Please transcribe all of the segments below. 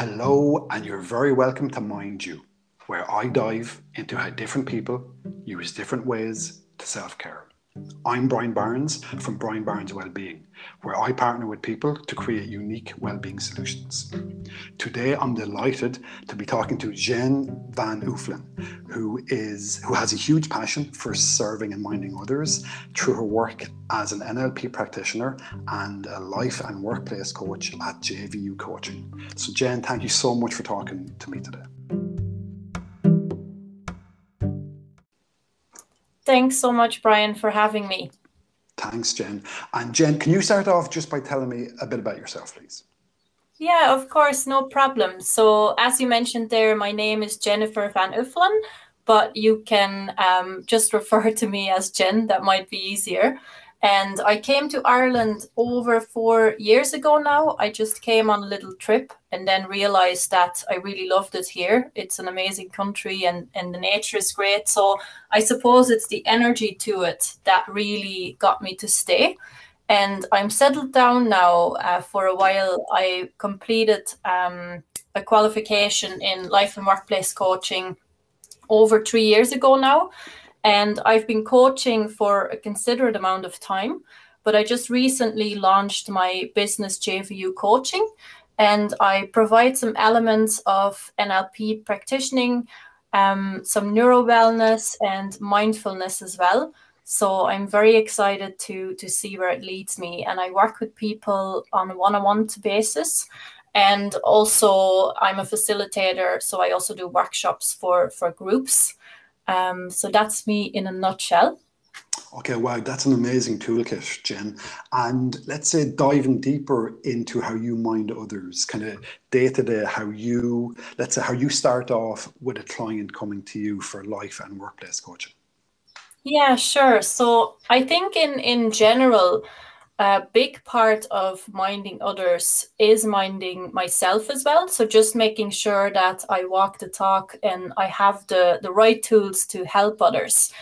Hello, and you're very welcome to Mind You, where I dive into how different people use different ways to self care. I'm Brian Barnes from Brian Barnes Wellbeing, where I partner with people to create unique well-being solutions. Today, I'm delighted to be talking to Jen Van Uffelen, who is who has a huge passion for serving and minding others through her work as an NLP practitioner and a life and workplace coach at JVU Coaching. So, Jen, thank you so much for talking to me today. Thanks so much, Brian, for having me. Thanks, Jen. And Jen, can you start off just by telling me a bit about yourself, please? Yeah, of course, no problem. So, as you mentioned there, my name is Jennifer Van Uffelen, but you can um, just refer to me as Jen. That might be easier. And I came to Ireland over four years ago now. I just came on a little trip and then realized that I really loved it here. It's an amazing country and, and the nature is great. So I suppose it's the energy to it that really got me to stay. And I'm settled down now uh, for a while. I completed um, a qualification in life and workplace coaching over three years ago now. And I've been coaching for a considerate amount of time, but I just recently launched my business JVU coaching. And I provide some elements of NLP practicing, um, some neuro wellness, and mindfulness as well. So I'm very excited to to see where it leads me. And I work with people on a one-on-one basis. And also I'm a facilitator, so I also do workshops for for groups. Um, so that's me in a nutshell. Okay, wow, that's an amazing toolkit, Jen. And let's say diving deeper into how you mind others, kind of day to day, how you, let's say, how you start off with a client coming to you for life and workplace coaching. Yeah, sure. So I think in in general, a big part of minding others is minding myself as well. So just making sure that I walk the talk and I have the, the right tools to help others.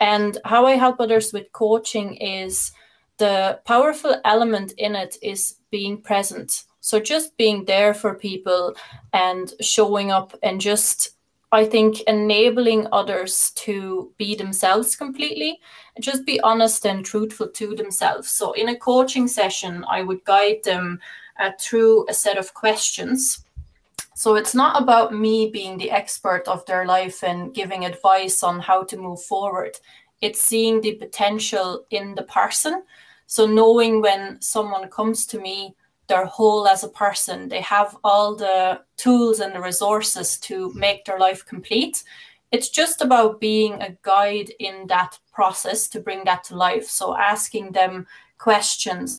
And how I help others with coaching is the powerful element in it is being present. So just being there for people and showing up and just I think enabling others to be themselves completely just be honest and truthful to themselves. So, in a coaching session, I would guide them uh, through a set of questions. So, it's not about me being the expert of their life and giving advice on how to move forward, it's seeing the potential in the person. So, knowing when someone comes to me, they're whole as a person. They have all the tools and the resources to make their life complete. It's just about being a guide in that process to bring that to life. So asking them questions,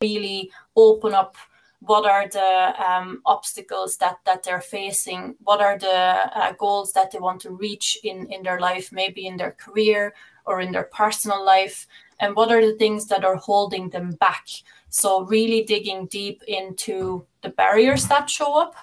really open up what are the um, obstacles that that they're facing what are the uh, goals that they want to reach in in their life maybe in their career or in their personal life and what are the things that are holding them back so, really digging deep into the barriers that show up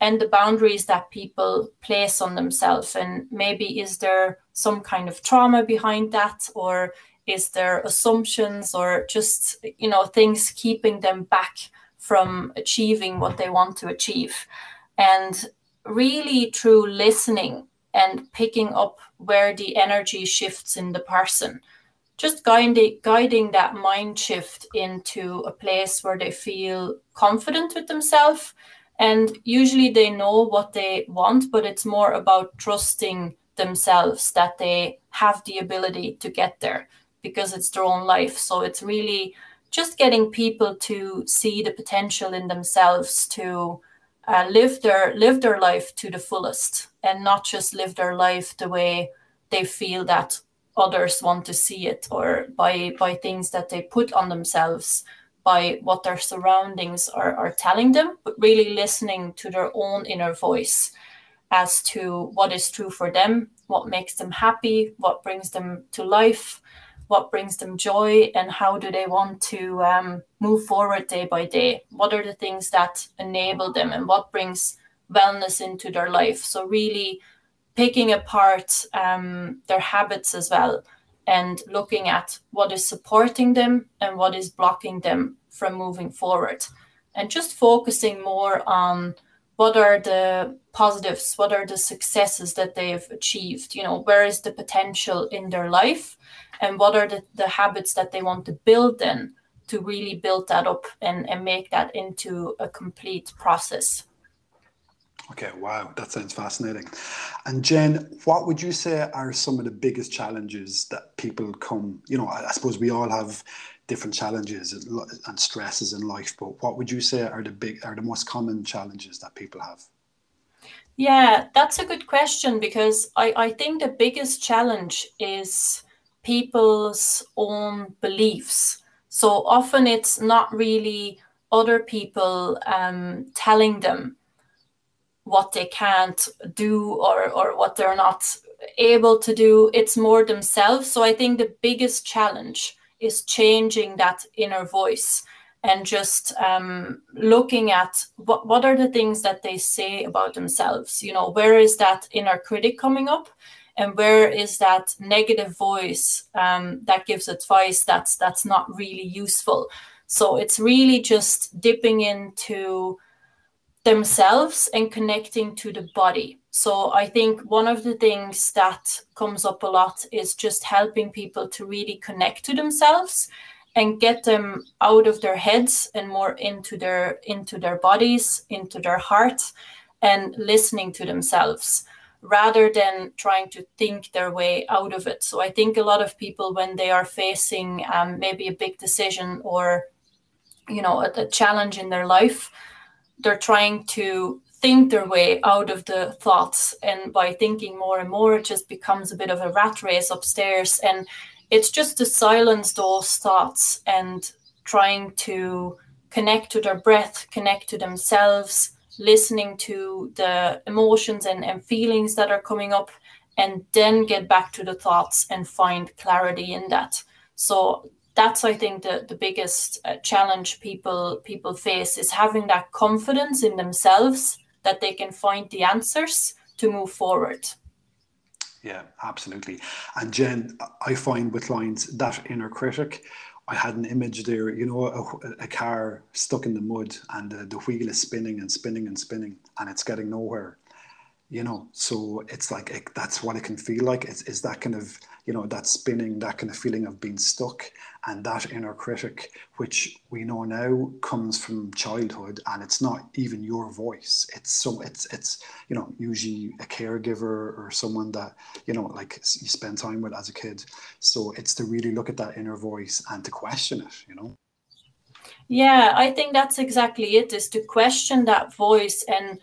and the boundaries that people place on themselves. And maybe is there some kind of trauma behind that, or is there assumptions, or just, you know, things keeping them back from achieving what they want to achieve? And really, through listening and picking up where the energy shifts in the person just guiding guiding that mind shift into a place where they feel confident with themselves. And usually they know what they want but it's more about trusting themselves that they have the ability to get there because it's their own life. So it's really just getting people to see the potential in themselves to uh, live their live their life to the fullest and not just live their life the way they feel that others want to see it or by by things that they put on themselves by what their surroundings are, are telling them but really listening to their own inner voice as to what is true for them what makes them happy what brings them to life what brings them joy and how do they want to um, move forward day by day. What are the things that enable them and what brings wellness into their life? So really picking apart um, their habits as well and looking at what is supporting them and what is blocking them from moving forward. And just focusing more on what are the positives what are the successes that they have achieved you know where is the potential in their life and what are the, the habits that they want to build then to really build that up and, and make that into a complete process Okay, wow, that sounds fascinating. And Jen, what would you say are some of the biggest challenges that people come? You know, I, suppose we all have different challenges and stresses in life, but what would you say are the big, are the most common challenges that people have? Yeah, that's a good question because I, I think the biggest challenge is people's own beliefs. So often it's not really other people um, telling them what they can't do or or what they're not able to do it's more themselves. So i think the biggest challenge is changing that inner voice and just um, looking at what, what are the things that they say about themselves? You know where is that inner critic coming up? And where is that negative voice um, that gives advice that's that's not really useful? So it's really just dipping into themselves and connecting to the body. So I think one of the things that comes up a lot is just helping people to really connect to themselves and get them out of their heads and more into their into their bodies, into their heart and listening to themselves rather than trying to think their way out of it. So I think a lot of people when they are facing um, maybe a big decision or you know a, a challenge in their life they're trying to think their way out of the thoughts and by thinking more and more it just becomes a bit of a rat race upstairs. And it's just to silence those thoughts and trying to connect to their breath connect to themselves listening to the emotions and, and feelings that are coming up and then get back to the thoughts and find clarity in that. So that's I think the the biggest uh, challenge people people face is having that confidence in themselves that they can find the answers to move forward. Yeah, absolutely. And Jen, I find with lines that inner critic, I had an image there, you know, a, a car stuck in the mud and the, the wheel is spinning and spinning and spinning and it's getting nowhere you know so it's like it, that's what it can feel like. Is that kind of you know that spinning that kind of feeling of being stuck. And that inner critic which we know now comes from childhood. And it's not even your voice. It's so it's it's you know usually a caregiver or someone that you know like you spend time with as a kid. So it's to really look at that inner voice and to question it you know? Yeah i think that's exactly it is to question that voice and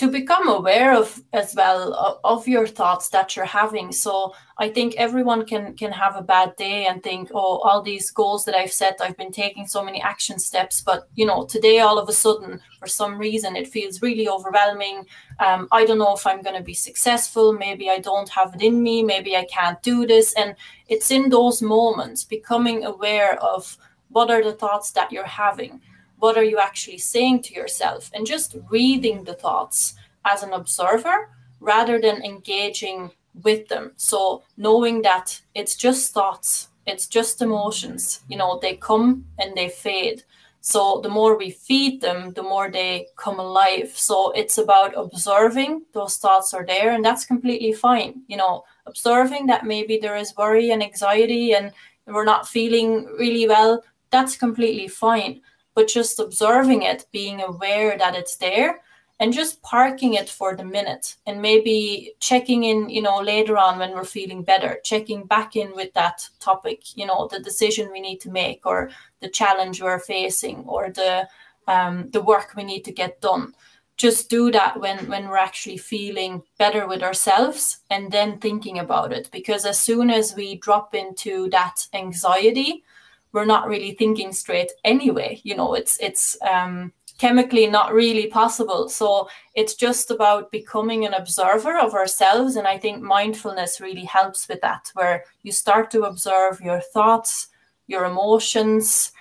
to become aware of as well of, your thoughts that you're having. So i think everyone can can have a bad day and think oh all these goals that i've set i've been taking so many action steps. But you know today all of a sudden for some reason it feels really overwhelming. Um, i don't know if i'm going to be successful. Maybe i don't have it in me. Maybe i can't do this. And it's in those moments becoming aware of what are the thoughts that you're having what are you actually saying to yourself? And just reading the thoughts as an observer rather than engaging with them. So knowing that it's just thoughts it's just emotions you know they come and they fade. So the more we feed them the more they come alive. So it's about observing those thoughts are there and that's completely fine. You know observing that maybe there is worry and anxiety and we're not feeling really well that's completely fine but just observing it, being aware that it's there, and just parking it for the minute and maybe checking in you know later on when we're feeling better checking back in with that topic you know the decision we need to make or the challenge we're facing or the um, the work we need to get done. Just do that when when we're actually feeling better with ourselves and then thinking about it because as soon as we drop into that anxiety we're not really thinking straight anyway you know it's it's um, chemically not really possible. So it's just about becoming an observer of ourselves and i think mindfulness really helps with that where you start to observe your thoughts your emotions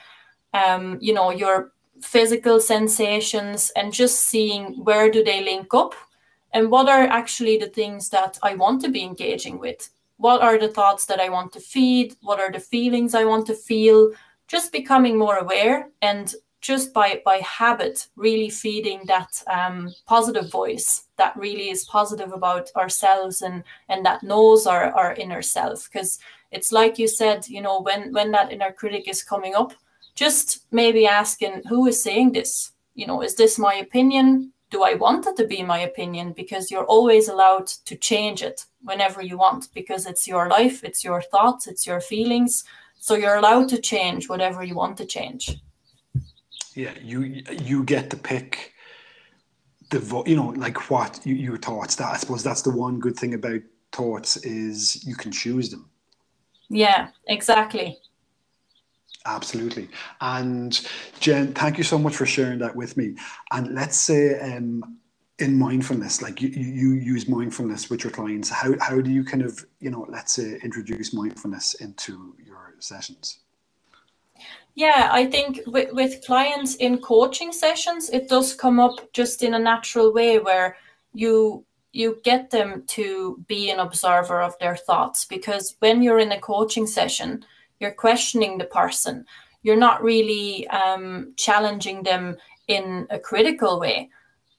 um, you know your physical sensations and just seeing where do they link up and what are actually the things that i want to be engaging with what are the thoughts that I want to feed? What are the feelings I want to feel? Just becoming more aware and just by by habit really feeding that um, positive voice that really is positive about ourselves and and that knows our our inner self because it's like you said you know when when that inner critic is coming up just maybe asking who is saying this you know is this my opinion do i want it to be my opinion? Because you're always allowed to change it whenever you want because it's your life it's your thoughts it's your feelings. So you're allowed to change whatever you want to change. Yeah you you get to pick the you know like what you, your thoughts. That i suppose that's the one good thing about thoughts is you can choose them. Yeah exactly absolutely. And jen thank you so much for sharing that with me. And let's say um in mindfulness like you, you use mindfulness with your clients. How, how do you kind of you know let's say introduce mindfulness into your sessions? Yeah, I think with, with clients in coaching sessions, it does come up just in a natural way where you you get them to be an observer of their thoughts. Because when you're in a coaching session, you're questioning the person. You're not really um, challenging them in a critical way.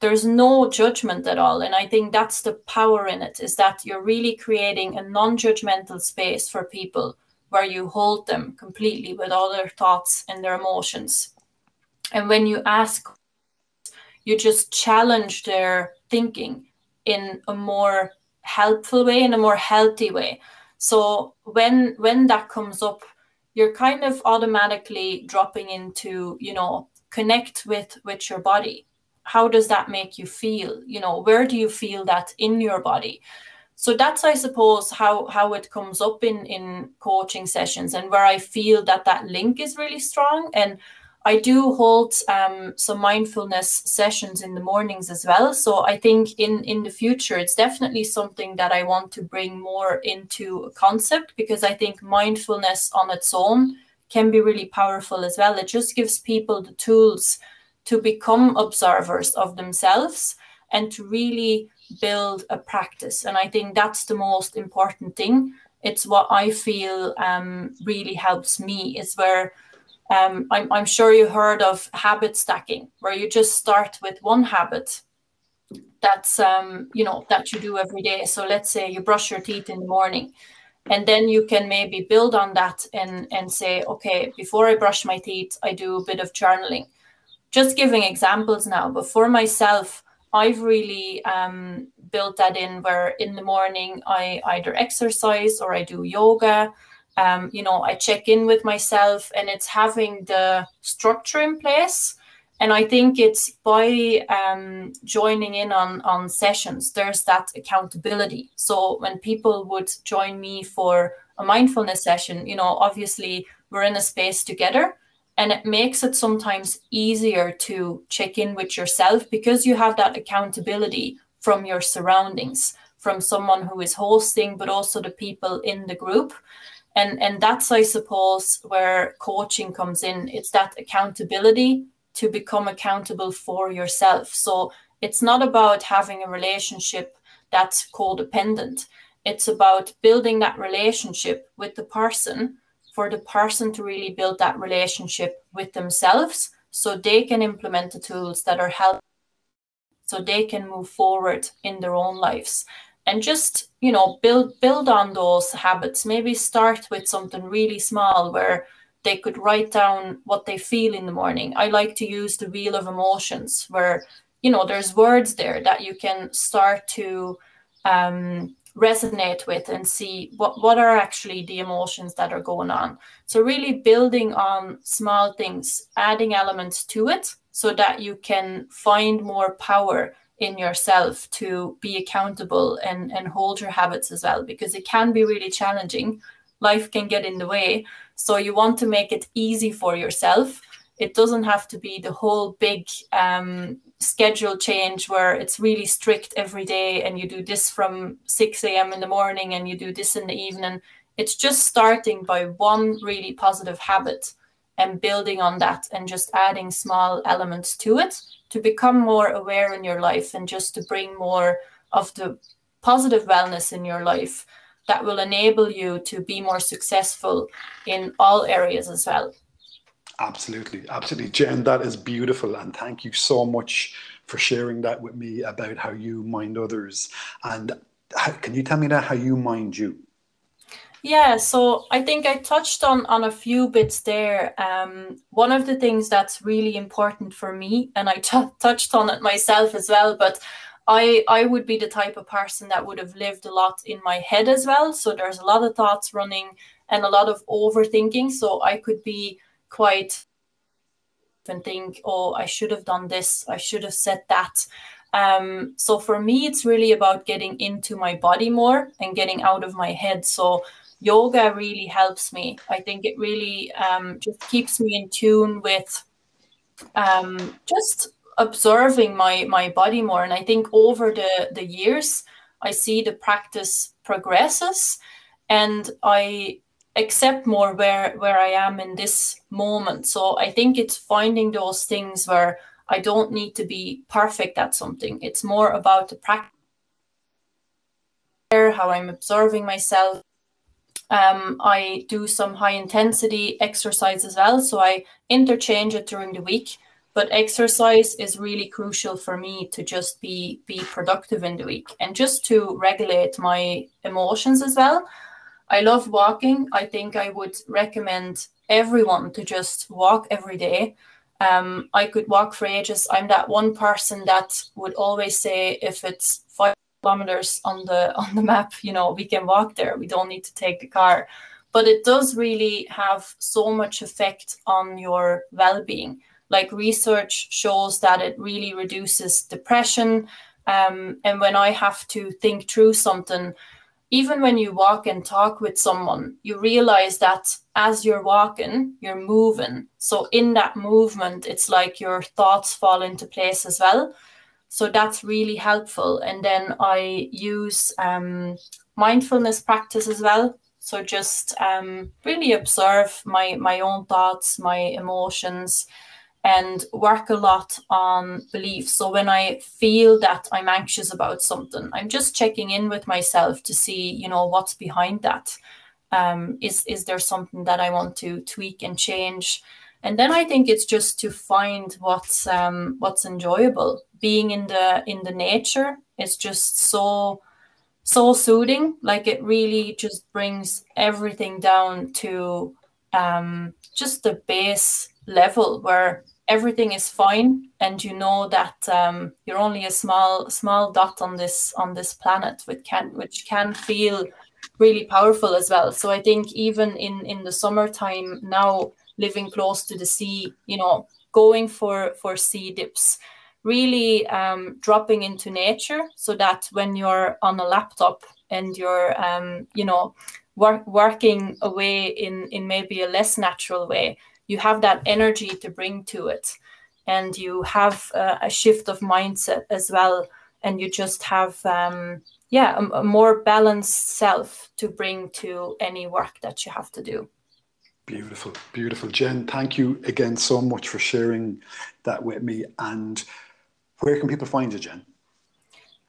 There's no judgment at all. And I think that's the power in it is that you're really creating a non judgmental space for people where you hold them completely with all their thoughts and their emotions. And when you ask, you just challenge their thinking in a more helpful way, in a more healthy way. So when when that comes up, you're kind of automatically dropping into, you know, connect with with your body. How does that make you feel? You know, where do you feel that in your body? so that's i suppose how how it comes up in in coaching sessions and where i feel that that link is really strong and i do hold um, some mindfulness sessions in the mornings as well so i think in in the future it's definitely something that i want to bring more into a concept because i think mindfulness on its own can be really powerful as well it just gives people the tools to become observers of themselves and to really build a practice. And I think that's the most important thing. It's what I feel um, really helps me, is where um, I'm, I'm sure you heard of habit stacking, where you just start with one habit that's um, you know that you do every day. So let's say you brush your teeth in the morning, and then you can maybe build on that and and say, okay, before I brush my teeth, I do a bit of journaling. Just giving examples now, but for myself, I've really um, built that in where in the morning I either exercise or I do yoga. Um, you know, I check in with myself and it's having the structure in place. And I think it's by um, joining in on, on sessions, there's that accountability. So when people would join me for a mindfulness session, you know, obviously we're in a space together and it makes it sometimes easier to check in with yourself because you have that accountability from your surroundings from someone who is hosting but also the people in the group and and that's i suppose where coaching comes in. It's that accountability to become accountable for yourself. So it's not about having a relationship that's codependent. It's about building that relationship with the person for the person to really build that relationship with themselves so they can implement the tools that are helping so they can move forward in their own lives and just you know build build on those habits maybe start with something really small where they could write down what they feel in the morning i like to use the wheel of emotions where you know there's words there that you can start to um, resonate with and see what, what are actually the emotions that are going on. So, really building on small things, adding elements to it so that you can find more power in yourself to be accountable and, and hold your habits as well, because it can be really challenging. Life can get in the way. So, you want to make it easy for yourself. It doesn't have to be the whole big um, schedule change where it's really strict every day and you do this from 6 a.m. in the morning and you do this in the evening. It's just starting by one really positive habit and building on that and just adding small elements to it to become more aware in your life and just to bring more of the positive wellness in your life that will enable you to be more successful in all areas as well. Absolutely, absolutely. Jen, that is beautiful. And thank you so much for sharing that with me about how you mind others. And how, can you tell me now how you mind you? Yeah, so I think I touched on on a few bits there. Um, one of the things that's really important for me, and I touched on it myself as well, but I I would be the type of person that would have lived a lot in my head as well. So there's a lot of thoughts running and a lot of overthinking. So I could be quite and think, oh, I should have done this, I should have said that. Um, so for me, it's really about getting into my body more and getting out of my head. So yoga really helps me. I think it really um, just keeps me in tune with um, just observing my my body more. And I think over the the years, I see the practice progresses, and I accept more where where I am in this moment. So I think it's finding those things where I don't need to be perfect at something. It's more about the practice, how I'm observing myself. Um, I do some high intensity exercise as well, so I interchange it during the week. But exercise is really crucial for me to just be be productive in the week and just to regulate my emotions as well. I love walking. I think I would recommend everyone to just walk every day. Um, I could walk for ages. I'm that one person that would always say if it's five kilometers on the on the map, you know, we can walk there. We don't need to take the car. But it does really have so much effect on your well-being. Like research shows that it really reduces depression. Um, and when I have to think through something, even when you walk and talk with someone, you realize that as you're walking, you're moving. So in that movement, it's like your thoughts fall into place as well. So that's really helpful. And then I use um, mindfulness practice as well. So just um, really observe my my own thoughts, my emotions, and work a lot on beliefs. So when I feel that I'm anxious about something, I'm just checking in with myself to see, you know, what's behind that. Um, is is there something that I want to tweak and change? And then I think it's just to find what's um, what's enjoyable. Being in the in the nature is just so so soothing. Like it really just brings everything down to um, just the base level where everything is fine and you know that um, you're only a small small dot on this on this planet which can which can feel really powerful as well. So i think even in in the summertime now living close to the sea you know going for for sea dips really um, dropping into nature so that when you're on a laptop and you're um, you know work, working away in in maybe a less natural way you have that energy to bring to it. And you have uh, a shift of mindset as well. And you just have um, yeah a, a, more balanced self to bring to any work that you have to do. Beautiful. Beautiful jen. Thank you again so much for sharing that with me. And where can people find you jen?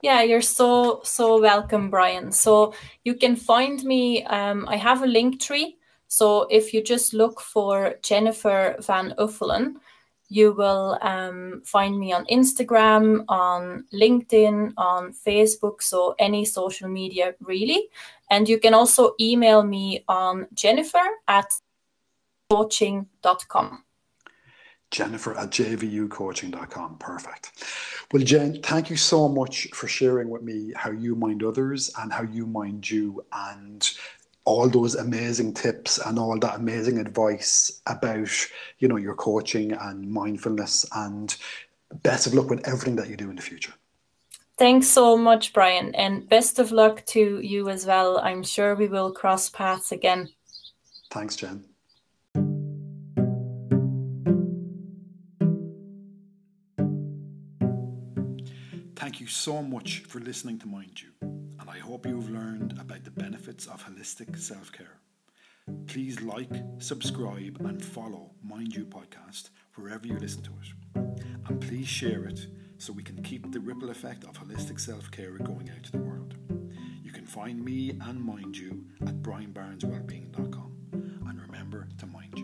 Yeah, you're so so welcome, Brian. So you can find me. Um, I have a Linktree so if you just look for Jennifer Van Uffelen, you will um, find me on Instagram, on LinkedIn, on Facebook, so any social media really. And you can also email me on jennifer at coaching.com. Jennifer at jvucoaching.com. Perfect. Well, Jen, thank you so much for sharing with me how you mind others and how you mind you and all those amazing tips and all that amazing advice about you know your coaching and mindfulness and best of luck with everything that you do in the future. Thanks so much brian and best of luck to you as well. I'm sure we will cross paths again. Thanks jen. Thank you so much for listening to Mind You. and I hope you've learned about the benefits of holistic self care. Please like, subscribe, and follow Mind You podcast wherever you listen to it. And please share it so we can keep the ripple effect of holistic self care going out to the world. You can find me and Mind You at brianbarneswellbeing.com. And remember to mind you.